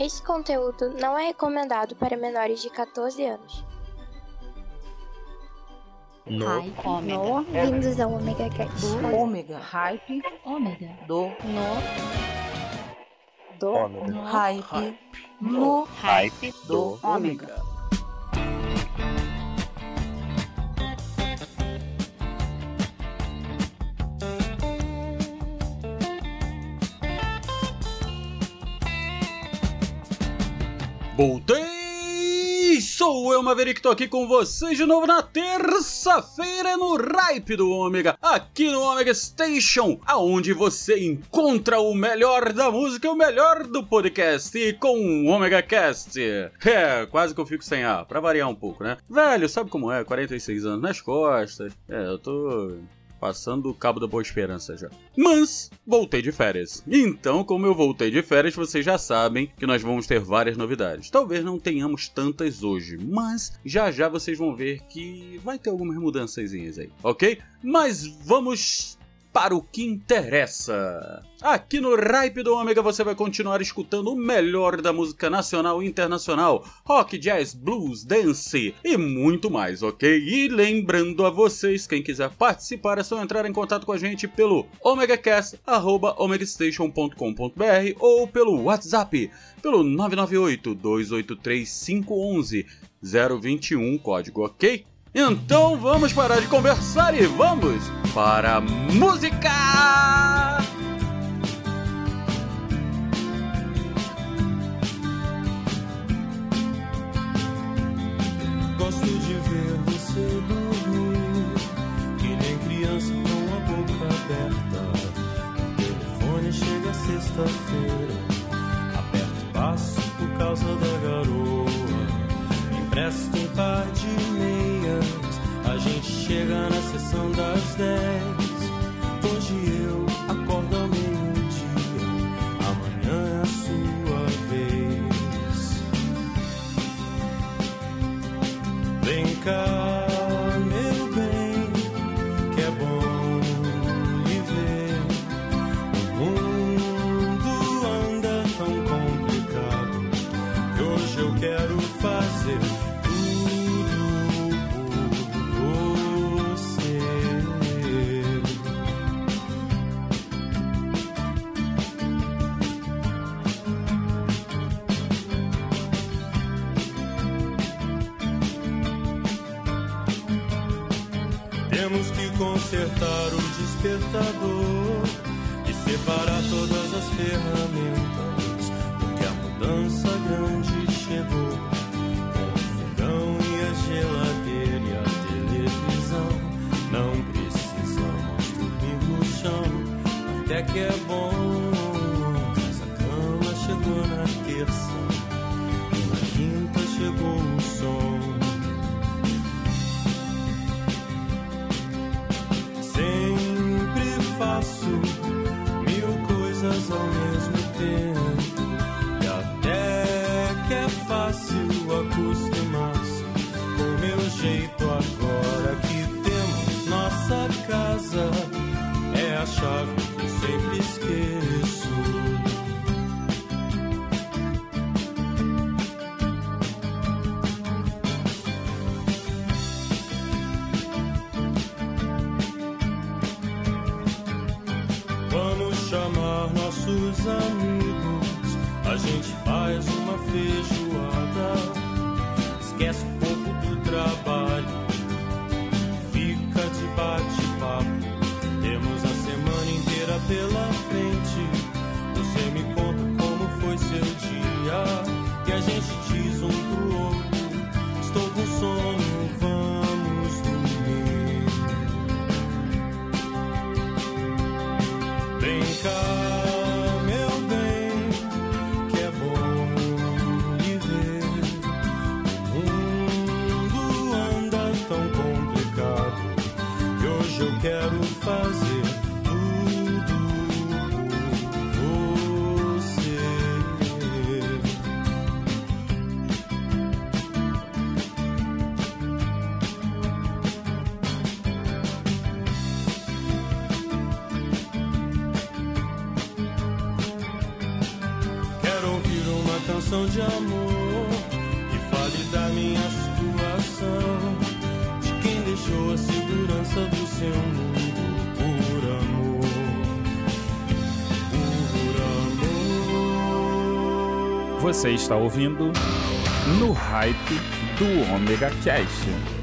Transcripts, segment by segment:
Este conteúdo não é recomendado para menores de 14 anos. No. Hype. No. Bem-vindos ao Omega Cast. Ômega. Hype. Ômega. Do. No. Do. Ômega. Hype. No. Hype Do. Ômega. Voltei! Sou eu, Maverick, tô aqui com vocês de novo na terça-feira no Ripe do Ômega, aqui no Ômega Station, aonde você encontra o melhor da música e o melhor do podcast, e com o Ômega Cast. É, quase que eu fico sem ar, pra variar um pouco, né? Velho, sabe como é? 46 anos nas costas, é, eu tô Passando o cabo da Boa Esperança já. Mas voltei de férias. Então, como eu voltei de férias, vocês já sabem que nós vamos ter várias novidades. Talvez não tenhamos tantas hoje, mas já já vocês vão ver que vai ter algumas mudanças aí, ok? Mas vamos para o que interessa. Aqui no Ripe do Ômega você vai continuar escutando o melhor da música nacional e internacional, rock, jazz, blues, dance e muito mais, ok? E lembrando a vocês, quem quiser participar é só entrar em contato com a gente pelo omegacast@omegastation.com.br ou pelo WhatsApp pelo 998 283 511 021 código, ok? Então vamos parar de conversar e vamos para a música! Gosto de ver você dormir, que nem criança com a boca aberta. O telefone chega sexta-feira, aperto o passo por causa da garoa. Empresta um par de chega na sessão das dez. Hoje eu acordo ao meio-dia, amanhã é a sua vez. Vem cá, o despertador e separar todas as ferramentas, porque a mudança grande chegou. Com o fogão e a geladeira e a televisão, não precisamos dormir no chão, até que é bom. Mas a cama chegou na terça, feijoada. Esquece um pouco do trabalho. Fica de bate-papo. Temos a semana inteira pela Você está ouvindo no hype do Omega Cash.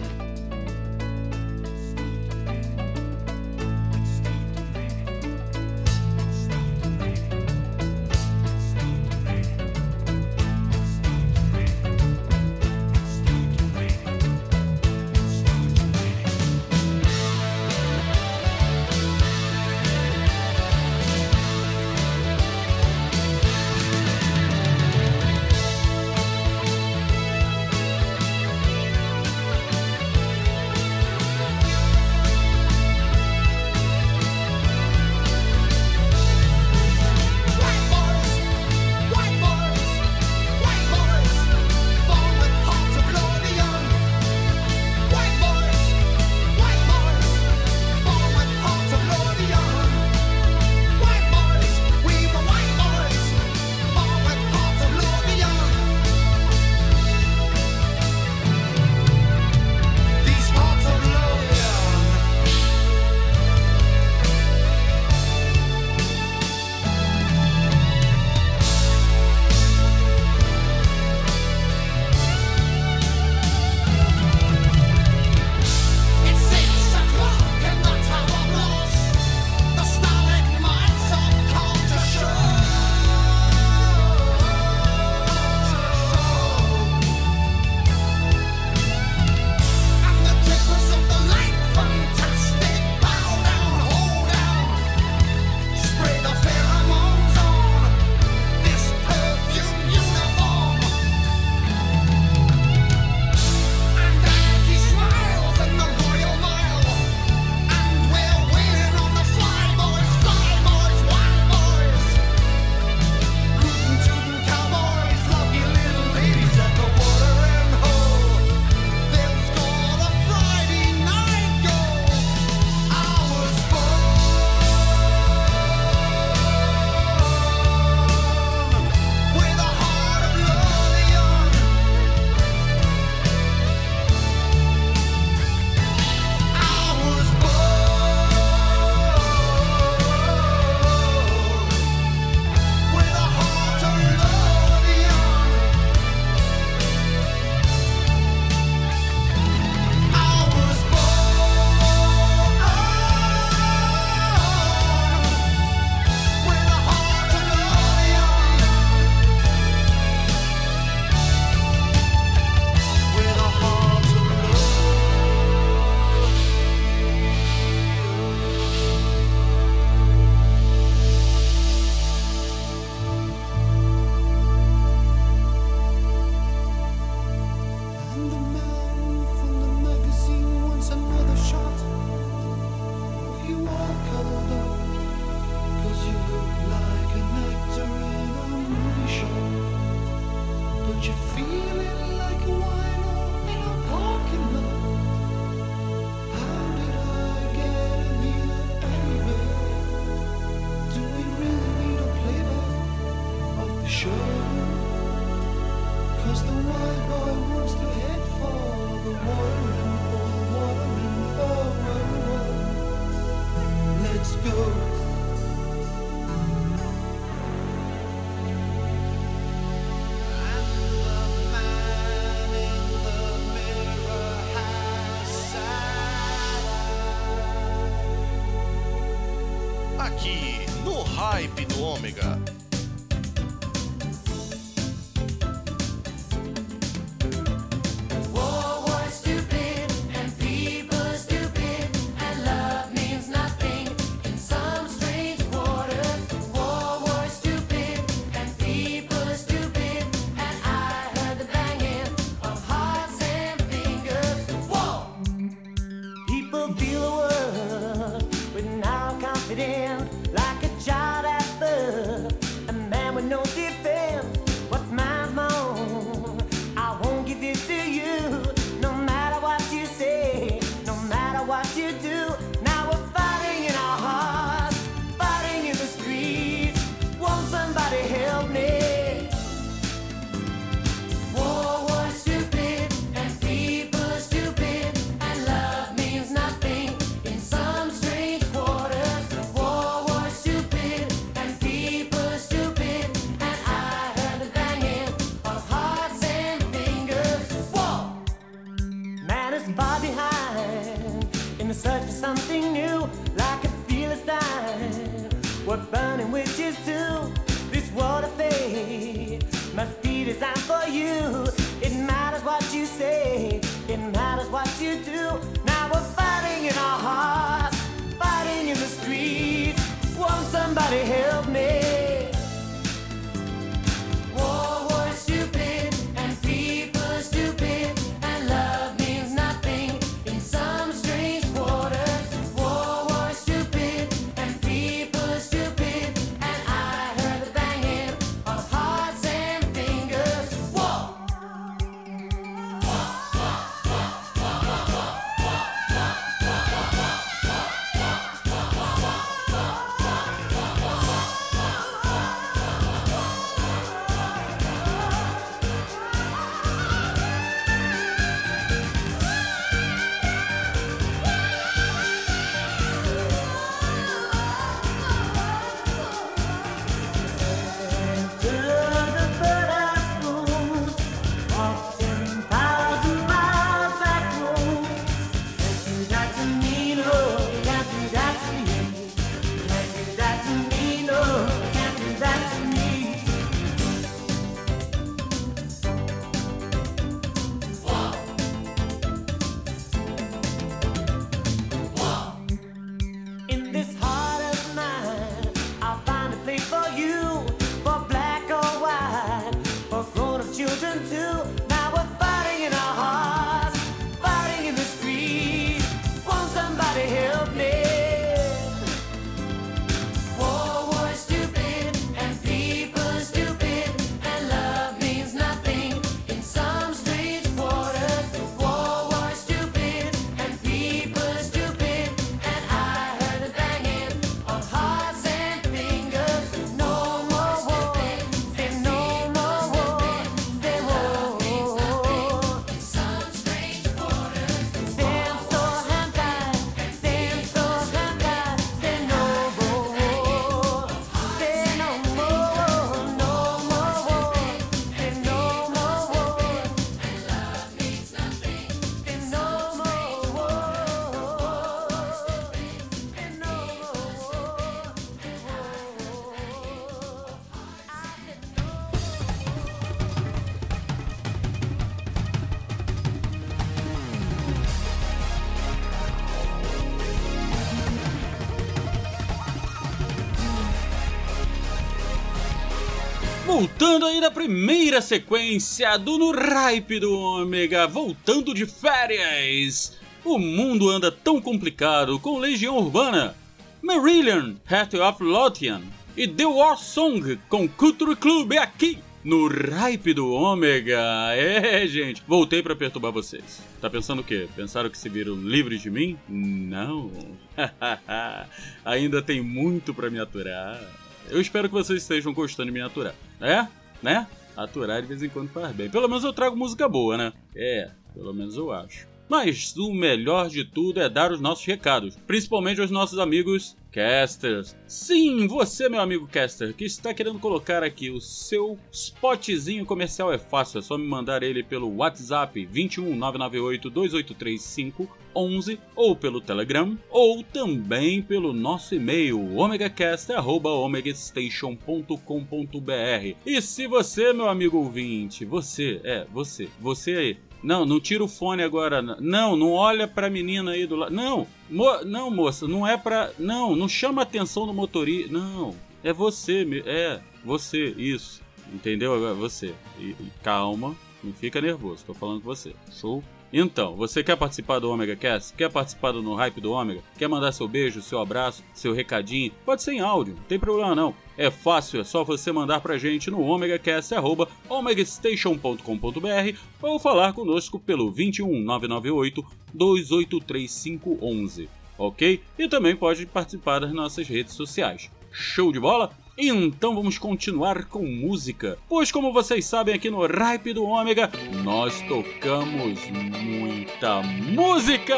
Voltando aí da primeira sequência do No Ripe do Ômega, voltando de férias. O mundo anda tão complicado com Legião Urbana, Marillion, Heart of Lothian e The War Song com Culture Club aqui no Ripe do Ômega. É, gente, voltei pra perturbar vocês. Tá pensando o quê? Pensaram que se viram livres de mim? Não. Ainda tem muito pra me aturar. Eu espero que vocês estejam gostando de me aturar. É? Né? Aturar de vez em quando faz bem. Pelo menos eu trago música boa, né? É, pelo menos eu acho. Mas o melhor de tudo é dar os nossos recados, principalmente aos nossos amigos casters. Sim, você, meu amigo caster, que está querendo colocar aqui o seu spotzinho comercial é fácil, é só me mandar ele pelo WhatsApp 21 998 2835 11 ou pelo Telegram ou também pelo nosso e-mail omegacast@omegastation.com.br. E se você, meu amigo ouvinte, você, é, você, você aí não, não tira o fone agora. Não, não olha pra menina aí do lado. Não, mo não, moça, não é pra. Não, não chama a atenção do motorista. Não, é você, é você, isso. Entendeu? Agora você. E, e, calma, não fica nervoso, tô falando com você. Show? Então, você quer participar do Omega Cast? Quer participar do No Hype do Omega? Quer mandar seu beijo, seu abraço, seu recadinho? Pode ser em áudio, não tem problema não. É fácil, é só você mandar pra gente no omegacast.omegastation.com.br ou falar conosco pelo 21 998 283511, ok? E também pode participar das nossas redes sociais. Show de bola? Então vamos continuar com música, pois como vocês sabem aqui no Ripe do Ômega, nós tocamos muita música!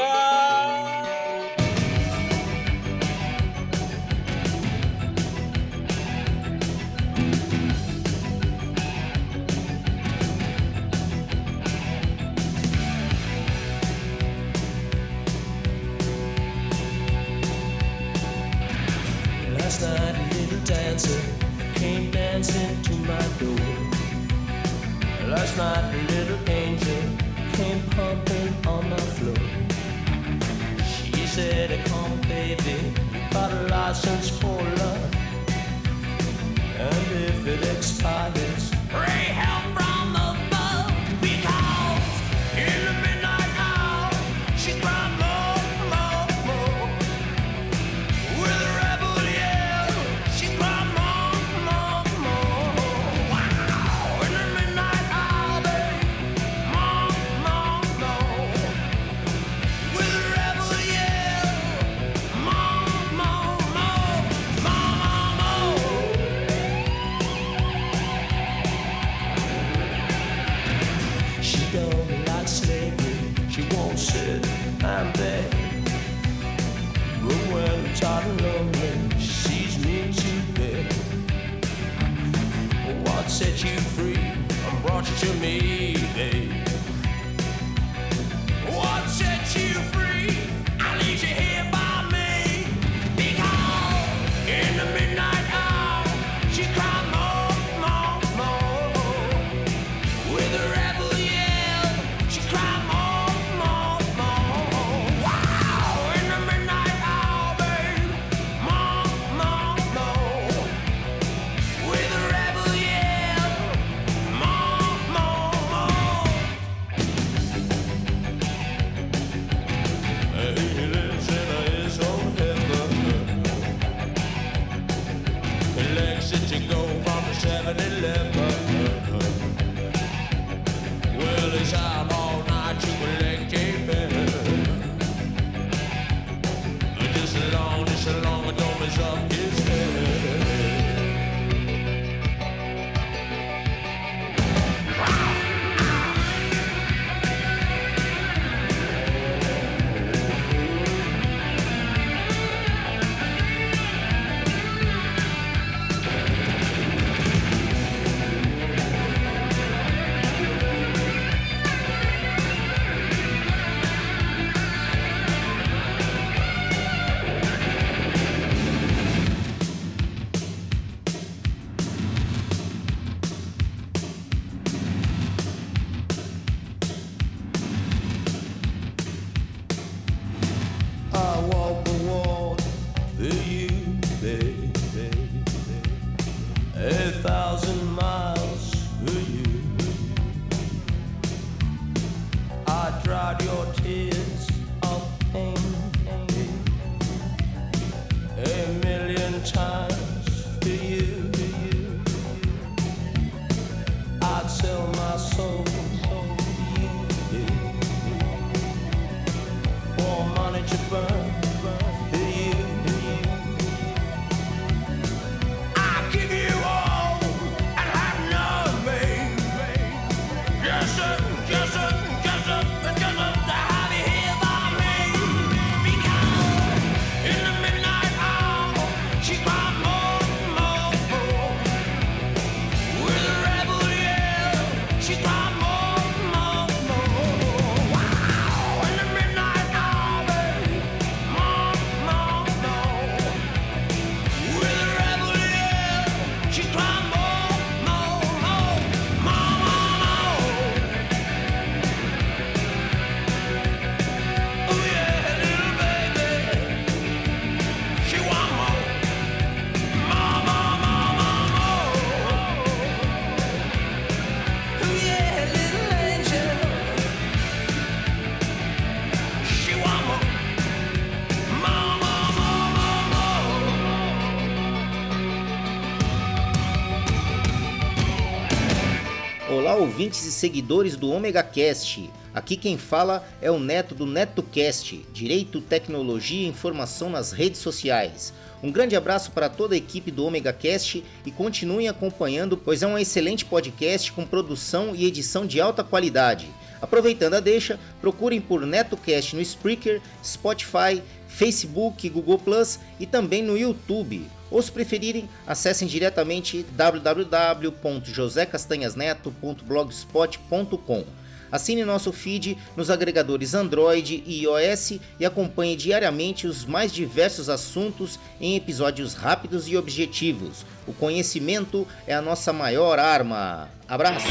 A little angel came pumping on the floor. She said, come baby, got a license for love. And if it expires, pray help ouvintes e seguidores do Omega Cast. Aqui quem fala é o Neto do NetoCast, Direito, Tecnologia e Informação nas redes sociais. Um grande abraço para toda a equipe do Omega Cast e continuem acompanhando, pois é um excelente podcast com produção e edição de alta qualidade. Aproveitando a deixa, procurem por NetoCast no Spreaker, Spotify, Facebook, Google Plus e também no YouTube. Ou se preferirem, acessem diretamente www.josecastanhasneto.blogspot.com. Assine nosso feed nos agregadores Android e iOS e acompanhe diariamente os mais diversos assuntos em episódios rápidos e objetivos. O conhecimento é a nossa maior arma. Abraço!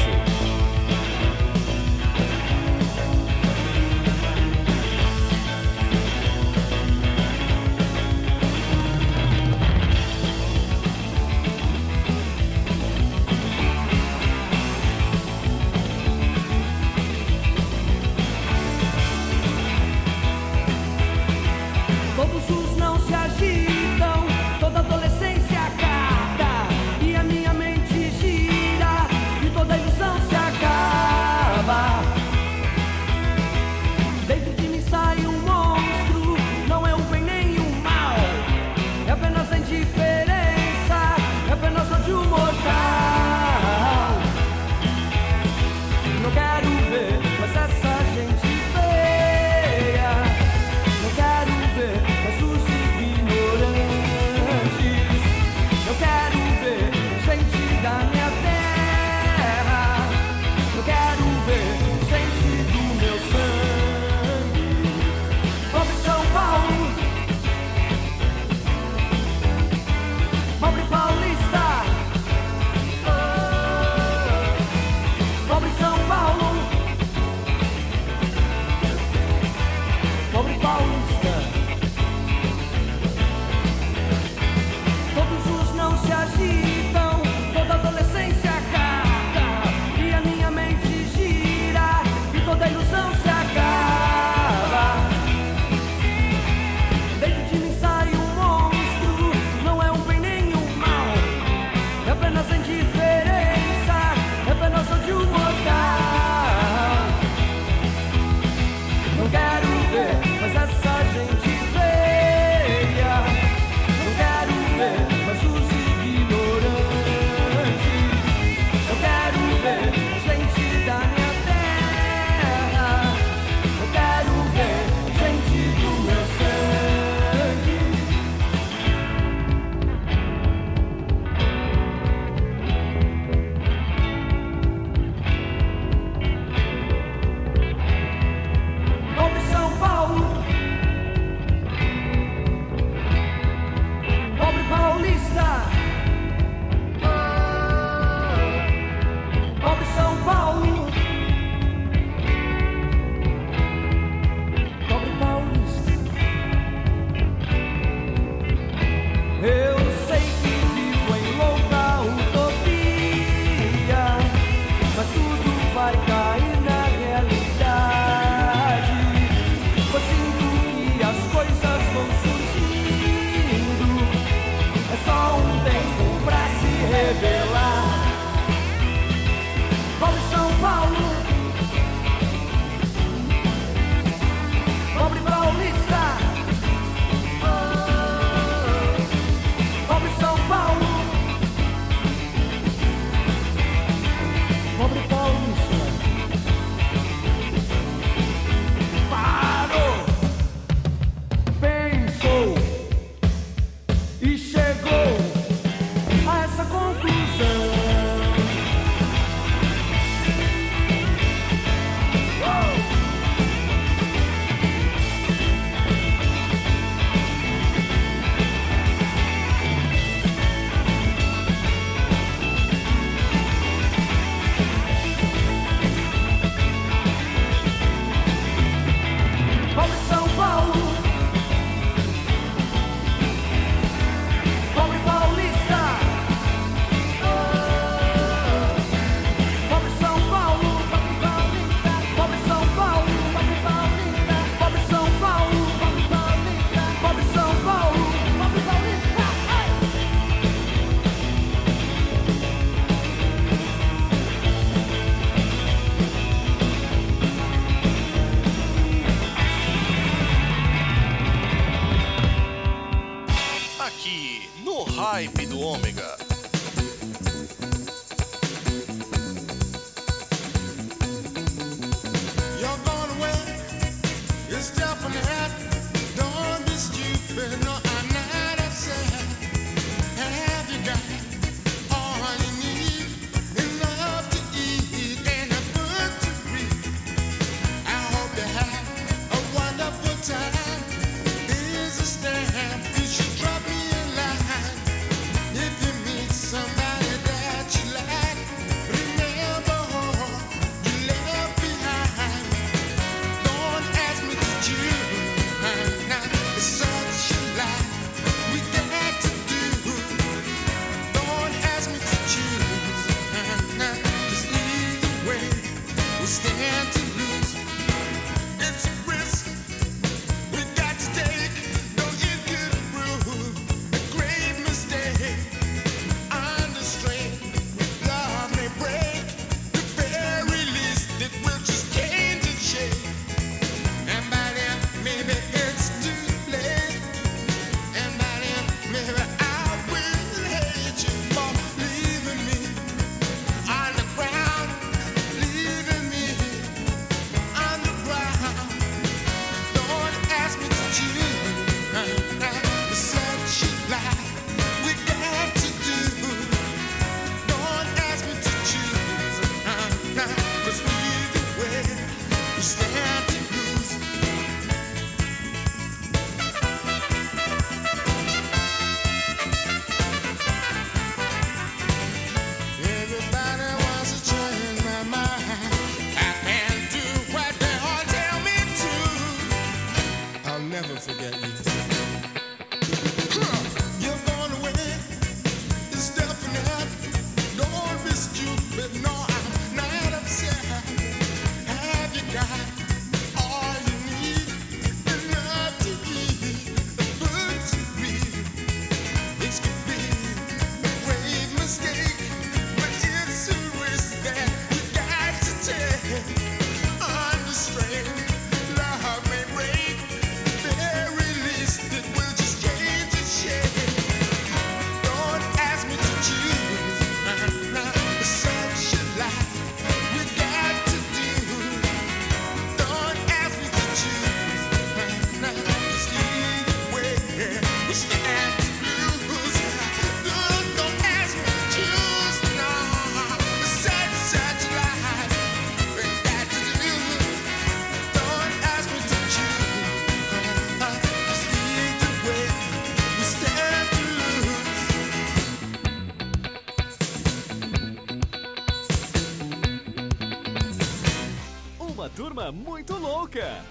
Turma muito louca.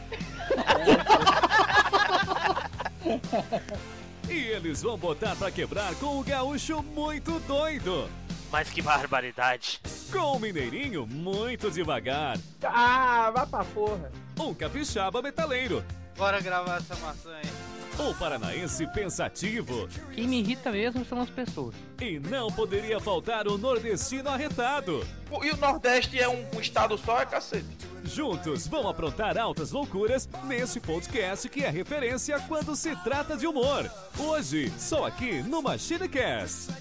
e eles vão botar pra quebrar com o gaúcho muito doido. Mas que barbaridade. Com o mineirinho muito devagar. Ah, vai pra porra. Um capixaba metaleiro. Bora gravar essa maçã aí. Um paranaense pensativo. Quem me irrita mesmo são as pessoas. E não poderia faltar o nordestino arretado. E o Nordeste é um, um estado só, é cacete. Juntos vão aprontar altas loucuras nesse podcast que é referência quando se trata de humor. Hoje, só aqui no MachineCast.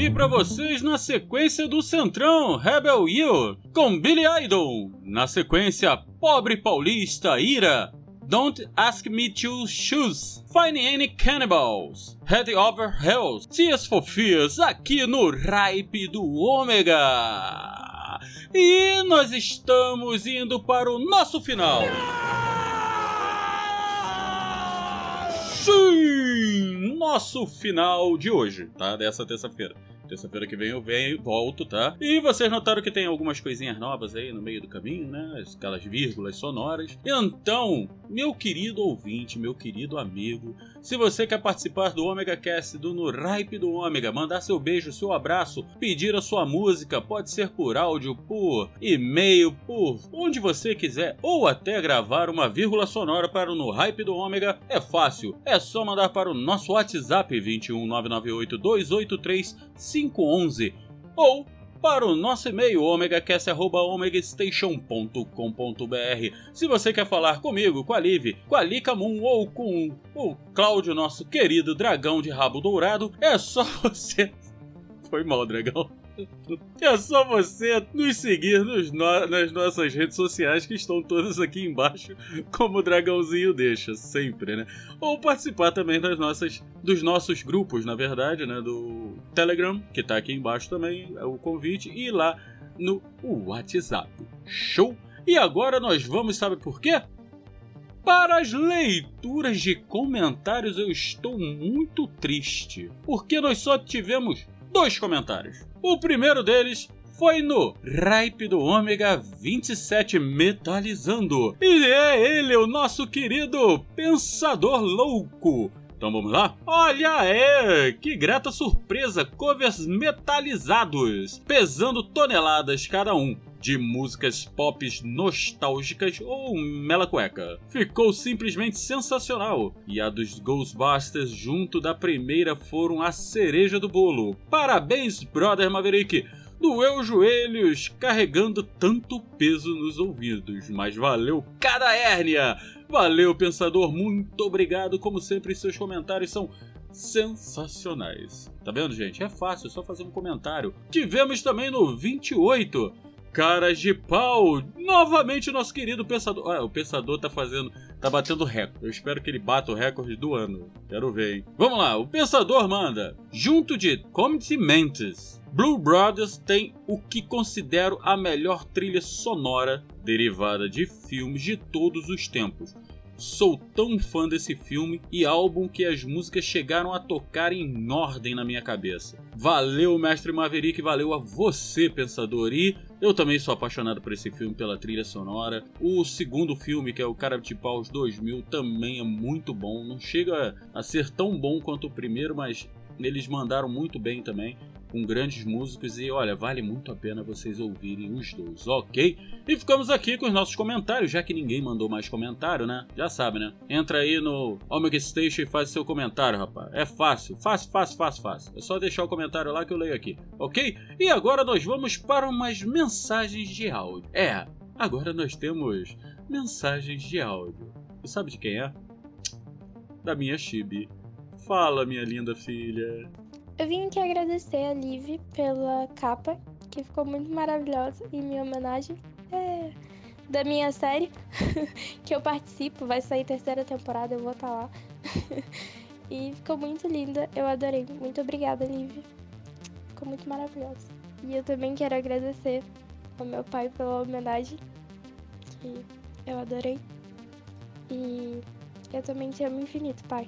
Aí pra vocês na sequência do Centrão, Rebel You, com Billy Idol. Na sequência, Pobre Paulista, Ira, Don't Ask Me to Choose, Find Any Cannibals, Head Over Heels, Tears for Fears, aqui no Ripe do Ômega. E nós estamos indo para o nosso final. Sim! Nosso final de hoje, tá? Dessa terça-feira. Terça-feira que vem eu venho, volto, tá? E vocês notaram que tem algumas coisinhas novas aí no meio do caminho, né? Aquelas vírgulas sonoras. Então, meu querido ouvinte, meu querido amigo, se você quer participar do Omega Cast do No Ripe do Ômega, mandar seu beijo, seu abraço, pedir a sua música, pode ser por áudio, por e-mail, por onde você quiser, ou até gravar uma vírgula sonora para o No Hype do Ômega, é fácil. É só mandar para o nosso WhatsApp 21 998 283 511 ou para o nosso e-mail omegacast.omegastation.com.br. Se você quer falar comigo, com a Liv, com a Lika Moon ou com o Cláudio, nosso querido dragão de rabo dourado, é só você. Foi mal, dragão. É só você nos seguir nos no- nas nossas redes sociais que estão todas aqui embaixo, como o dragãozinho deixa, sempre, né? Ou participar também das nossas, dos nossos grupos, na verdade, né? Do Telegram, que tá aqui embaixo também, é o convite, e lá no WhatsApp. Show? E agora nós vamos, sabe por quê? Para as leituras de comentários eu estou muito triste, porque nós só tivemos dois comentários. O primeiro deles foi no Ripe do Ômega 27 Metalizando. E é ele, o nosso querido Pensador Louco. Então vamos lá? Olha é, que grata surpresa, covers metalizados, pesando toneladas cada um. De músicas pop nostálgicas ou mela cueca. Ficou simplesmente sensacional. E a dos Ghostbusters junto da primeira foram a cereja do bolo. Parabéns, brother Maverick! Doeu os joelhos carregando tanto peso nos ouvidos, mas valeu cada hérnia! Valeu, pensador, muito obrigado. Como sempre, seus comentários são sensacionais. Tá vendo, gente? É fácil, é só fazer um comentário. Tivemos também no 28. Caras de pau! Novamente nosso querido pensador. Ah, o pensador tá fazendo. tá batendo recorde. Eu espero que ele bata o recorde do ano. Quero ver, hein? Vamos lá, o pensador manda. Junto de Comedy Mentes, Blue Brothers tem o que considero a melhor trilha sonora derivada de filmes de todos os tempos. Sou tão fã desse filme e álbum que as músicas chegaram a tocar em ordem na minha cabeça. Valeu, mestre Maverick, valeu a você, pensador. E eu também sou apaixonado por esse filme, pela trilha sonora. O segundo filme, que é o Cara de Paus 2000, também é muito bom. Não chega a ser tão bom quanto o primeiro, mas eles mandaram muito bem também. Com grandes músicos e olha, vale muito a pena vocês ouvirem os dois, ok? E ficamos aqui com os nossos comentários, já que ninguém mandou mais comentário, né? Já sabe, né? Entra aí no Omega Station e faz seu comentário, rapaz. É fácil, fácil, fácil, fácil, fácil. É só deixar o comentário lá que eu leio aqui, ok? E agora nós vamos para umas mensagens de áudio. É, agora nós temos mensagens de áudio. E sabe de quem é? Da minha Chibi. Fala, minha linda filha. Eu vim aqui agradecer a Liv pela capa, que ficou muito maravilhosa, em minha homenagem. É, da minha série, que eu participo, vai sair terceira temporada, eu vou estar lá. e ficou muito linda, eu adorei. Muito obrigada, Liv. Ficou muito maravilhosa. E eu também quero agradecer ao meu pai pela homenagem, que eu adorei. E eu também te amo infinito, pai.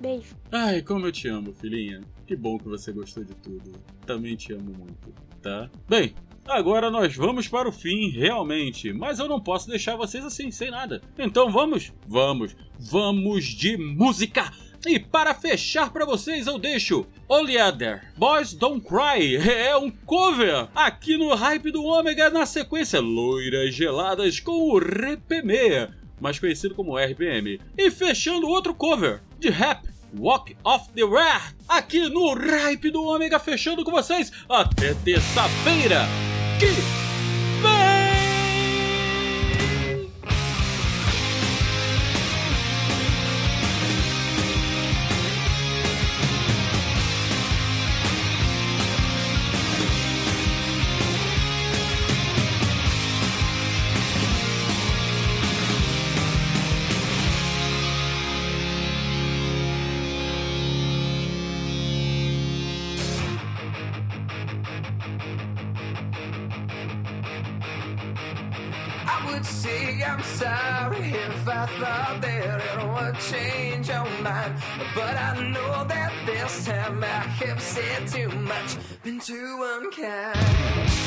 Beijo. Ai, como eu te amo, filhinha. Que bom que você gostou de tudo. Também te amo muito, tá? Bem, agora nós vamos para o fim, realmente. Mas eu não posso deixar vocês assim, sem nada. Então vamos? Vamos. Vamos de música! E para fechar para vocês eu deixo Oleander, Boys Don't Cry, é um cover aqui no Hype do Ômega na sequência Loiras Geladas com o RPM, mais conhecido como RPM. E fechando outro cover de rap, Walk Off the Rare, aqui no Hype do Ômega, fechando com vocês até terça-feira. Que would say I'm sorry if I thought that it would change your mind. But I know that this time I have said too much, been too unkind.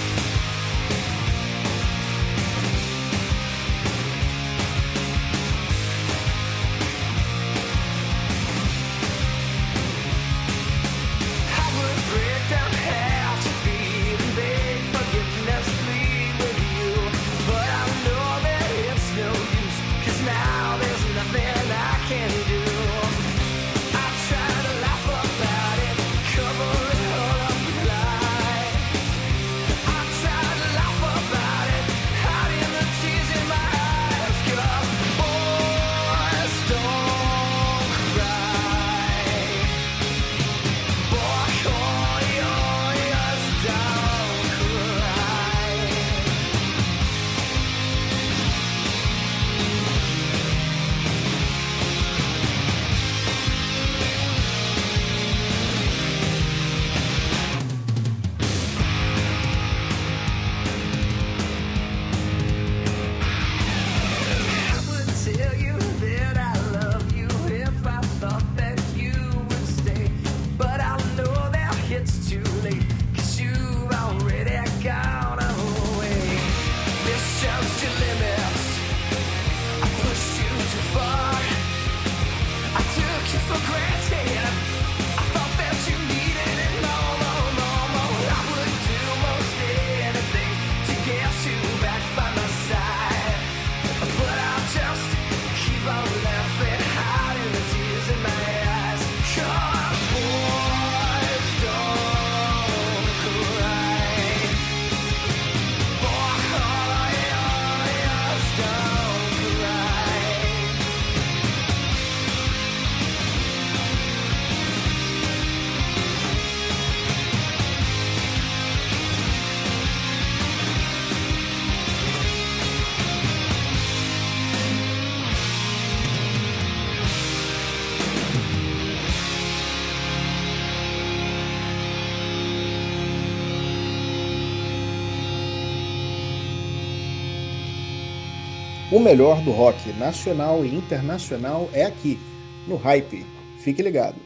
O melhor do rock nacional e internacional é aqui, no Hype. Fique ligado.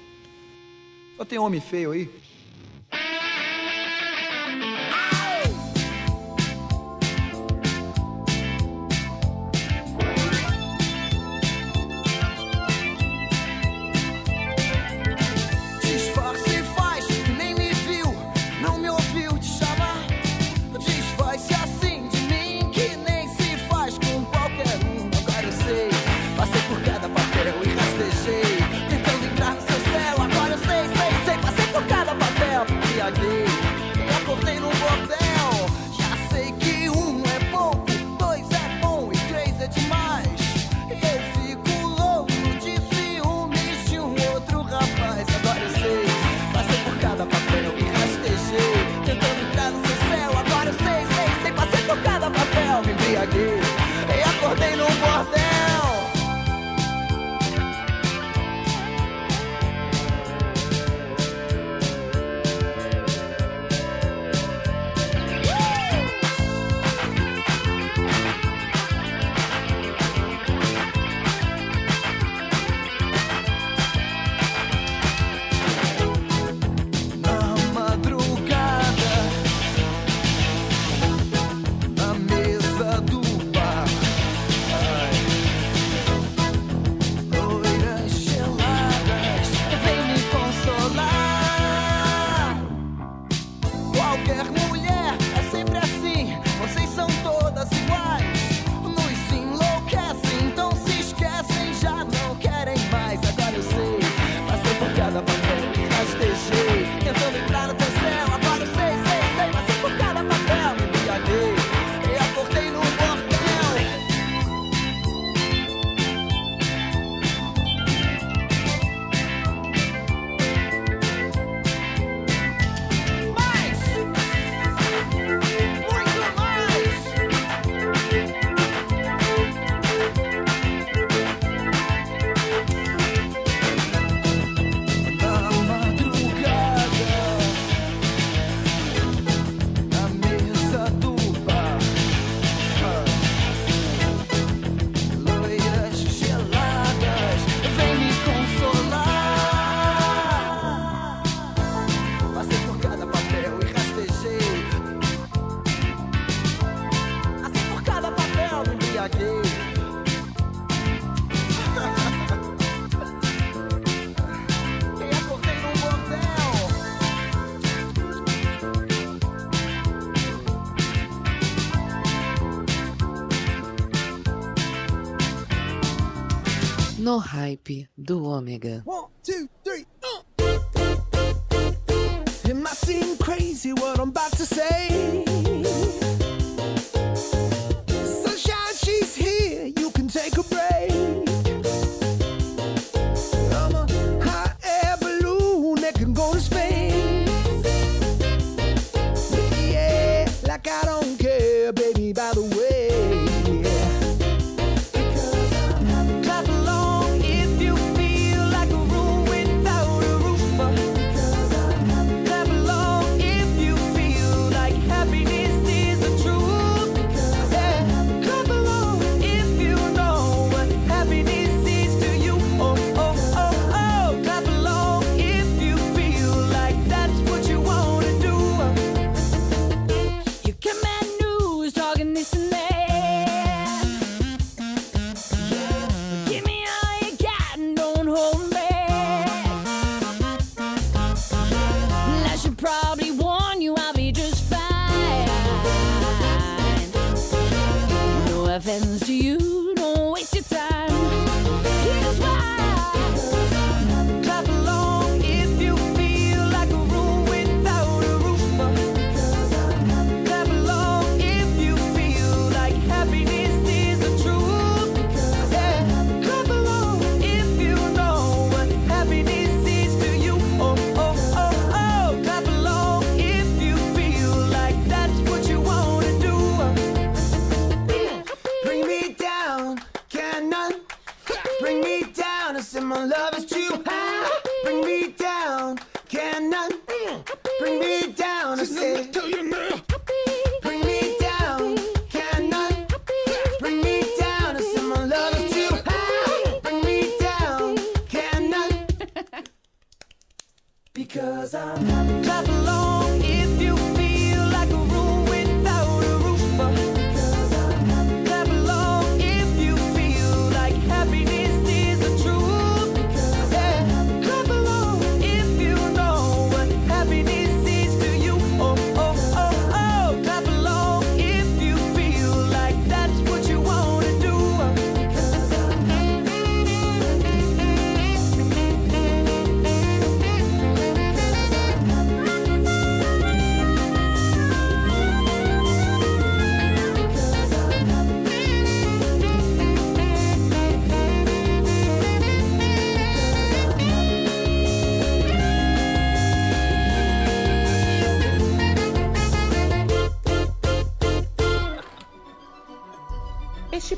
Só tem homem feio aí? hype do Ômega. One, two,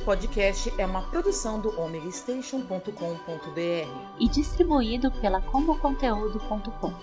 podcast é uma produção do omegastation.com.br e distribuído pela comboconteúdo.com.